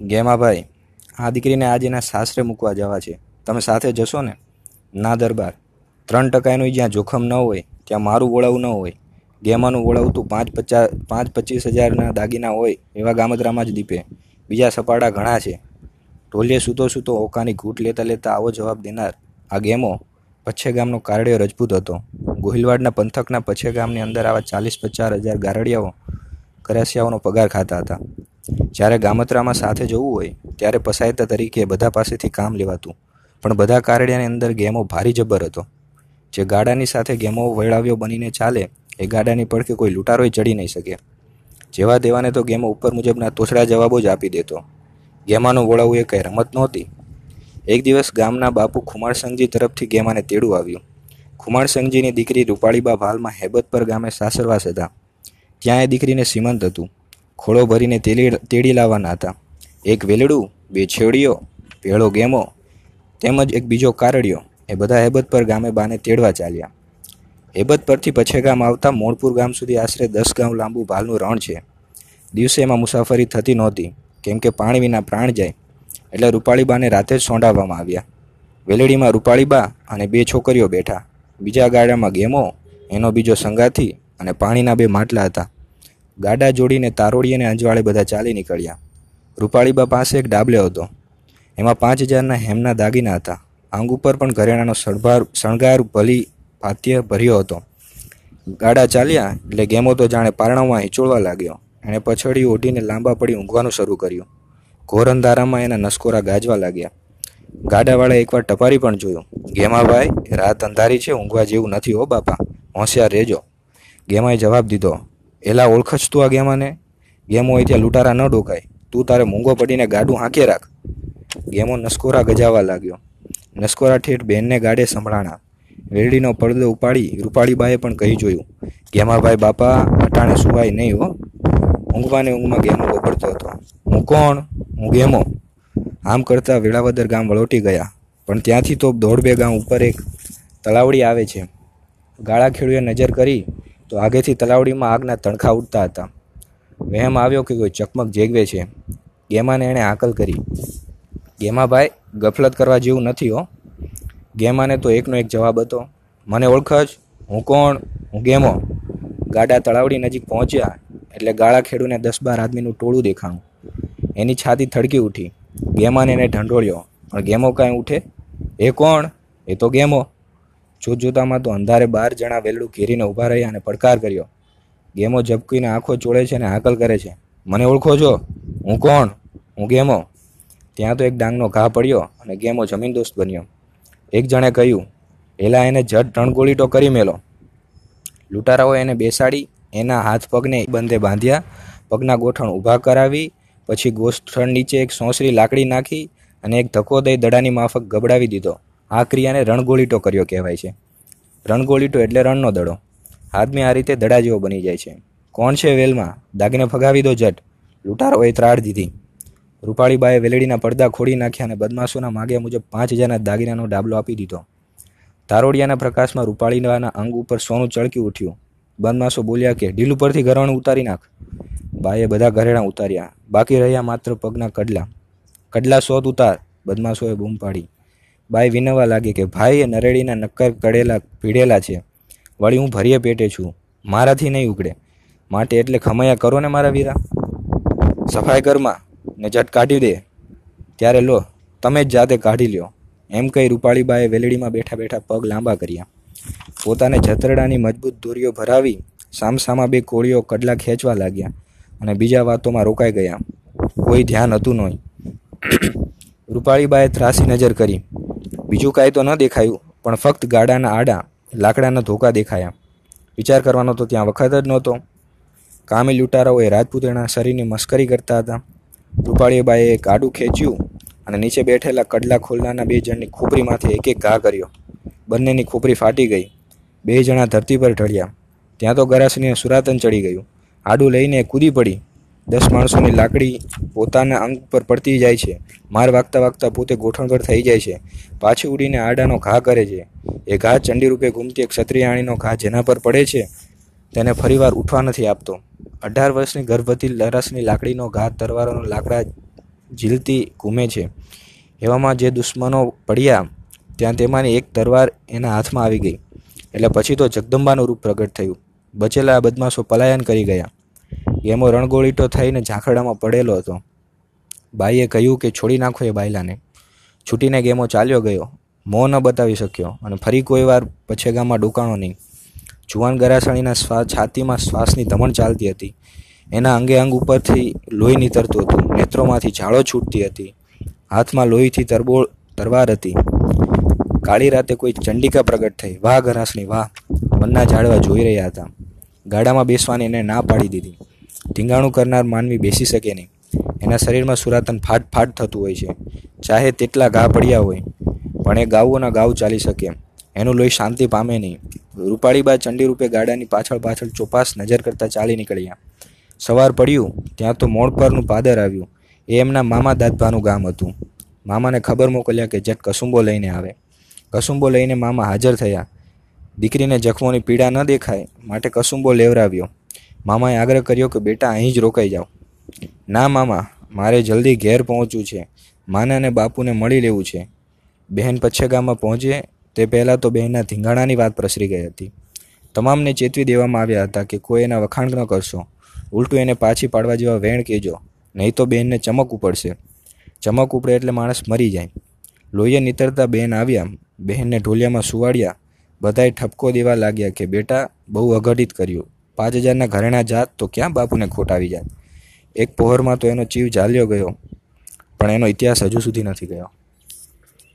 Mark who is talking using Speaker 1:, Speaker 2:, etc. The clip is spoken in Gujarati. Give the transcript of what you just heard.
Speaker 1: ગેમાભાઈ આ દીકરીને આજે એના સાસરે મૂકવા જવા છે. તમે સાથે જશો ને? ના દરબાર. ત્રણ ટકાનું જ્યાં જોખમ ન હોય, ત્યાં મારું વળાવું ન હોય. ગેમાનું વોળાવતું પાંચ પચાસ પાંચ પચીસ હજારના દાગીના હોય, એવા ગામતરામાં જ દીપે. બીજા સપાડા ઘણા છે. ઢોલીએ સૂતો સૂતો ઓકાની ઘૂંટ લેતા લેતા આવો જવાબ દેનાર. આ ગેમો પચ્છે ગામનો કારડિયો રજપૂત હતો. ગોહિલવાડના પંથકના પચ્છે ગામની અંદર આવા ચાલીસ પચાસ હજાર ગારડિયાઓ, કરાસિયાઓનો પગાર ખાતા હતા. જ્યારે ગામતરામાં સાથે જવું હોય, ત્યારે પસાયતા તરીકે બધા પાસેથી કામ લેવાતું. પણ બધા કારડિયાની અંદર ગેમો ભારી જબ્બર હતો. જે ગાડાની સાથે ગેમો વળાવ્યો બનીને ચાલે, એ ગાડાની પડખે કોઈ લૂંટારોય ચડી નહીં શકે. જેવા દેવાને તો ગેમો ઉપર મુજબના તોછડા જવાબો જ આપી દેતો. ગેમાનું વોળાવું એ કંઈ રમત નહોતી. એક દિવસ ગામના બાપુ ખુમારસંગજી તરફથી ગેમાને તેડું આવ્યું. ખુમારસંગજીની દીકરી રૂપાળીબા ભાલમાં હેબત પર ગામે સાસરવાસ હતા. ત્યાં એ દીકરીને સીમંત હતું. ખોળો ભરીને તેલી તેડી લાવવાના હતા. એક વેલડું, બે છેડીઓ ભેળો ગેમો, તેમજ એક બીજો કારડિયો એ બધા હેબત પર ગામે બાને તેડવા ચાલ્યા. હેબત પરથી પછે ગામ આવતા મોણપુર ગામ સુધી આશરે દસ ગામ લાંબુ ભાલનું રણ છે. દિવસે એમાં મુસાફરી થતી નહોતી, કેમ કે પાણી વિના પ્રાણ જાય, એટલે રૂપાળીબાને રાતે જ સોંડાવવામાં આવ્યા. વેલડીમાં રૂપાળીબા અને બે છોકરીઓ બેઠા. બીજા ગાડામાં ગેમો, એનો બીજો સંગાથી અને પાણીના બે માટલા હતા. ગાડા જોડીને તારોડી અને અંજવાળે બધા ચાલી નીકળ્યા. રૂપાળીબા પાસે એક ડાબલ્યો હતો. એમાં પાંચ હજારના હેમના દાગીના હતા. આંગ ઉપર પણ ઘરેણાનો સળભાર, શણગાર, ભલી, ભાત્ય ભર્યો હતો. ગાડા ચાલ્યા એટલે ગેમો તો જાણે પારણામાં હિંચોળવા લાગ્યો. એણે પછડી ઓઢીને લાંબા પડી ઊંઘવાનું શરૂ કર્યું. ઘોર અંધારામાં એના નસકોરા ગાજવા લાગ્યા. ગાડાવાળા એકવાર ટપારી પણ જોયું. ગેમાભાઈ રાત અંધારી છે, ઊંઘવા જેવું નથી હો બાપા. હોશિયાર રહેજો. ગેમાએ જવાબ દીધો. એલા ઓળખશ તું આ ગેમાને? ગેમો હોય ત્યાં લૂંટારા ન ડોકાય. તું તારે મૂંગો પડીને ગાડું હાંકે રાખ. ગેમો નસકોરા ગજાવા લાગ્યો. નસકોરા ઠેઠ બહેનને ગાડે સંભળાણા. વેરડીનો પડદો ઉપાડી રૂપાળીબાએ પણ કહી જોયું, ગેમાભાઈ બાપા, અટાણે સુવાય નહીં હો. ઊંઘવાને ઊંઘમાં ગેમો વપરતો હતો. હું કોણ? હું ગેમો? આમ કરતાં વેળાવદર ગામ વળોટી ગયા. પણ ત્યાંથી તો દોઢ બે ગામ ઉપર એક તળાવડી આવે છે. ગાળા ખેડૂએ નજર કરી તો આગેથી તલાવડીમાં આગના તણખા ઉડતા હતા. વહેમ આવ્યો કે કોઈ ચકમક જેગવે છે. ગેમાને એણે આકલ કરી. ગેમાભાઈ, ગફલત કરવા જેવું નથી હો. ગેમાને તો એકનો એક જવાબ હતો. મને ઓળખ જ. હું કોણ? હું ગેમો. ગાડા તળાવડી નજીક પહોંચ્યા એટલે ગાળા ખેડૂને દસ બાર આદમીનું ટોળું દેખાણું. એની છાતી થડકી ઉઠી. ગેમાને એને ઢંઢોળ્યો. પણ ગેમો કાંઈ ઉઠે? એ કોણ? એ તો ગેમો. જોત જોતામાં તો અંધારે બાર જણા વેલડું ઘેરીને ઊભા રહ્યા અને પડકાર કર્યો. ગેમો ઝબકીને આંખો ચોળે છે અને હાકલ કરે છે. મને ઓળખો છો? હું કોણ? હું ગેમો? ત્યાં તો એક ડાંગનો ઘા પડ્યો અને ગેમો જમીન દોસ્ત બન્યો. એક જણે કહ્યું, એલા એને જટ રણગોળીટો કરી મેલો. લૂંટારાઓએ એને બેસાડી, એના હાથ પગને બંધે બાંધ્યા. પગના ગોઠણ ઊભા કરાવી, પછી ગોઠણ નીચે એક સોંસરી લાકડી નાખી અને એક ધક્કો દઈ દડાની માફક ગબડાવી દીધો. આ ક્રિયાને રણગોળીટો કર્યો કહેવાય છે. રણગોળીટો એટલે રણનો દડો. આદમી આ રીતે દડા જેવો બની જાય છે. કોણ છે વેલમાં? દાગીને ફગાવી દો જટ લૂંટારોએ ત્રાડ દીધી. રૂપાળીબાએ વેલડીના પડદા ખોડી નાખ્યા અને બદમાશોના માગ્યા મુજબ પાંચ હજારના દાગીનાનો ડાબલો આપી દીધો. તારોડિયાના પ્રકાશમાં રૂપાળીના અંગ ઉપર સોનું ચળકી ઉઠ્યું. બદમાશો બોલ્યા કે, ઢીલ ઉપરથી ઘરવાણું ઉતારી નાખ. બાએ બધા ઘરેણા ઉતાર્યા. બાકી રહ્યા માત્ર પગના કડલા. કડલા સોત ઉતાર. બદમાશોએ બૂમ પાડી. બાઈ વિનવા લાગી કે, ભાઈ, એ નરેડીના નક્કર કડેલા પીડેલા છે. વળી હું ભરીએ પેટે છું. મારાથી નહીં ઉકળે. માટે એટલે ખમૈયા કરો ને મારા વીરા. સફાઈ ઘરમાં ને જટ કાઢી દે. ત્યારે લો, તમે જ જાતે કાઢી લ્યો. એમ કહી રૂપાળીબાએ વેલડીમાં બેઠા બેઠા પગ લાંબા કર્યા. પોતાને જતરડાની મજબૂત દોરીઓ ભરાવી સામસામા બે કોળીઓ કડલા ખેંચવા લાગ્યા અને બીજા વાતોમાં રોકાઈ ગયા. કોઈ ધ્યાન હતું નહીં રૂપાળીબાએ ત્રાસી નજર કરી. બીજું કાંઈ તો ન દેખાયું, પણ ફક્ત ગાડાના આડા, લાકડાના ધોકા દેખાયા. વિચાર કરવાનો તો ત્યાં વખત જ નહોતો. કામી લૂંટારાઓએ રાજપૂતેના શરીરની મસ્કરી કરતા હતા. રૂપાળીબાએ એક આડું ખેંચ્યું અને નીચે બેઠેલા કડલા ખોલનાના બે જણની ખોપરીમાંથી એક એક ઘા કર્યો. બંનેની ખોપરી ફાટી ગઈ. બે જણા ધરતી પર ઢળ્યા. ત્યાં તો ગરાસનીએ સુરાતન ચડી ગયું. આડું લઈને કૂદી પડી. દસ માણસોની લાકડી પોતાના અંગ પર પડતી જાય છે. માર વાગતા વાગતા પોતે ગોઠણગઢ થઈ જાય છે. પાછી ઉડીને આડાનો ઘા કરે છે. એ ઘા ચંડી રૂપે ઘૂમતી એક ક્ષત્રિયાણીનો ઘા જેના પર પડે છે, તેને ફરીવાર ઉઠવા નથી આપતો. અઢાર વર્ષની ગર્ભવતી લરસની લાકડીનો ઘા તરવારોનો લાકડા ઝીલતી ઘૂમે છે. એવામાં જે દુશ્મનો પડ્યા, ત્યાં તેમાંની એક તરવાર એના હાથમાં આવી ગઈ. એટલે પછી તો જગદંબાનું રૂપ પ્રગટ થયું. બચેલા બદમાશો પલાયન કરી ગયા. ગેમો રણગોળીટો થઈને ઝાંખડામાં પડેલો હતો. બાઈએ કહ્યું કે છોડી નાખો એ બાયલાને. છૂટીને ગેમો ચાલ્યો ગયો. મોં ન બતાવી શક્યો અને ફરી કોઈ વાર પછેગામાં ડુકાણો નહીં. જુવાન ગરાસણીના શ્વાસ છાતીમાં શ્વાસની ધમણ ચાલતી હતી. એના અંગે અંગ ઉપરથી લોહી નીતરતું હતું. નેત્રોમાંથી ઝાળો છૂટતી હતી. હાથમાં લોહીથી તરબોળ તરવાર હતી. કાળી રાતે કોઈ ચંડિકા પ્રગટ થઈ. વાહ ગરાસણી, વાહ. મનના ઝાડવા જોઈ રહ્યા હતા. ગાડામાં બેસવાની એને ના પાડી દીધી. ધીંગાણું કરનાર માનવી બેસી શકે નહીં. એના શરીરમાં સુરાતન ફાટ ફાટ થતું હોય છે. ચાહે તેટલા ઘા પડ્યા હોય, પણ એ ગાઉઓના ગાવ ચાલી શકે. એનું લોહી શાંતિ પામે નહીં. રૂપાળીબા ચંડી રૂપે ગાડાની પાછળ પાછળ ચોપાસ નજર કરતા ચાલી નીકળ્યા. સવાર પડ્યું, ત્યાં તો મોડ પરનું પાદર આવ્યું. એ એમના મામા દાદભાનું ગામ હતું. મામાને ખબર મોકલ્યા કે જટ કસુંબો લઈને આવે. કસુંબો લઈને મામા હાજર થયા. દીકરીને જખમોની પીડા ન દેખાય, માટે કસુંબો લેવરાવ્યો. મામાએ આગ્રહ કર્યો કે, બેટા, અહીં જ રોકાઈ જાઓ. ના, મામા. મારે જલ્દી ઘેર પહોંચવું છે. માને અને બાપુને મળી લેવું છે. બહેન પચ્છેગામમાં પહોંચે. તે પહેલાં તો બહેનના ધીંગાણાની વાત પ્રસરી ગઈ હતી. તમામને ચેતવી દેવામાં આવ્યા હતા કે, કોઈ એના વખાણ ન કરશો. ઉલટું એને પાછી પાડવા જેવા વેણ કહેજો. નહીં તો બહેનને ચમક ઉપડશે. ચમક ઉપડે એટલે માણસ મરી જાય. લોહીએ નીતરતા બહેન આવ્યા. બહેનને ઢોલિયામાં સુવાડ્યા. બધાએ ઠપકો દેવા લાગ્યા કે, બેટા, બહુ અઘટિત કર્યું. પાંચ હજારના ઘરેણા જાત તો ક્યાં બાપુને ખોટ આવી જાય? એક પહોરમાં તો એનો જીવ ચાલ્યો ગયો, પણ એનો ઇતિહાસ હજુ સુધી નથી ગયો.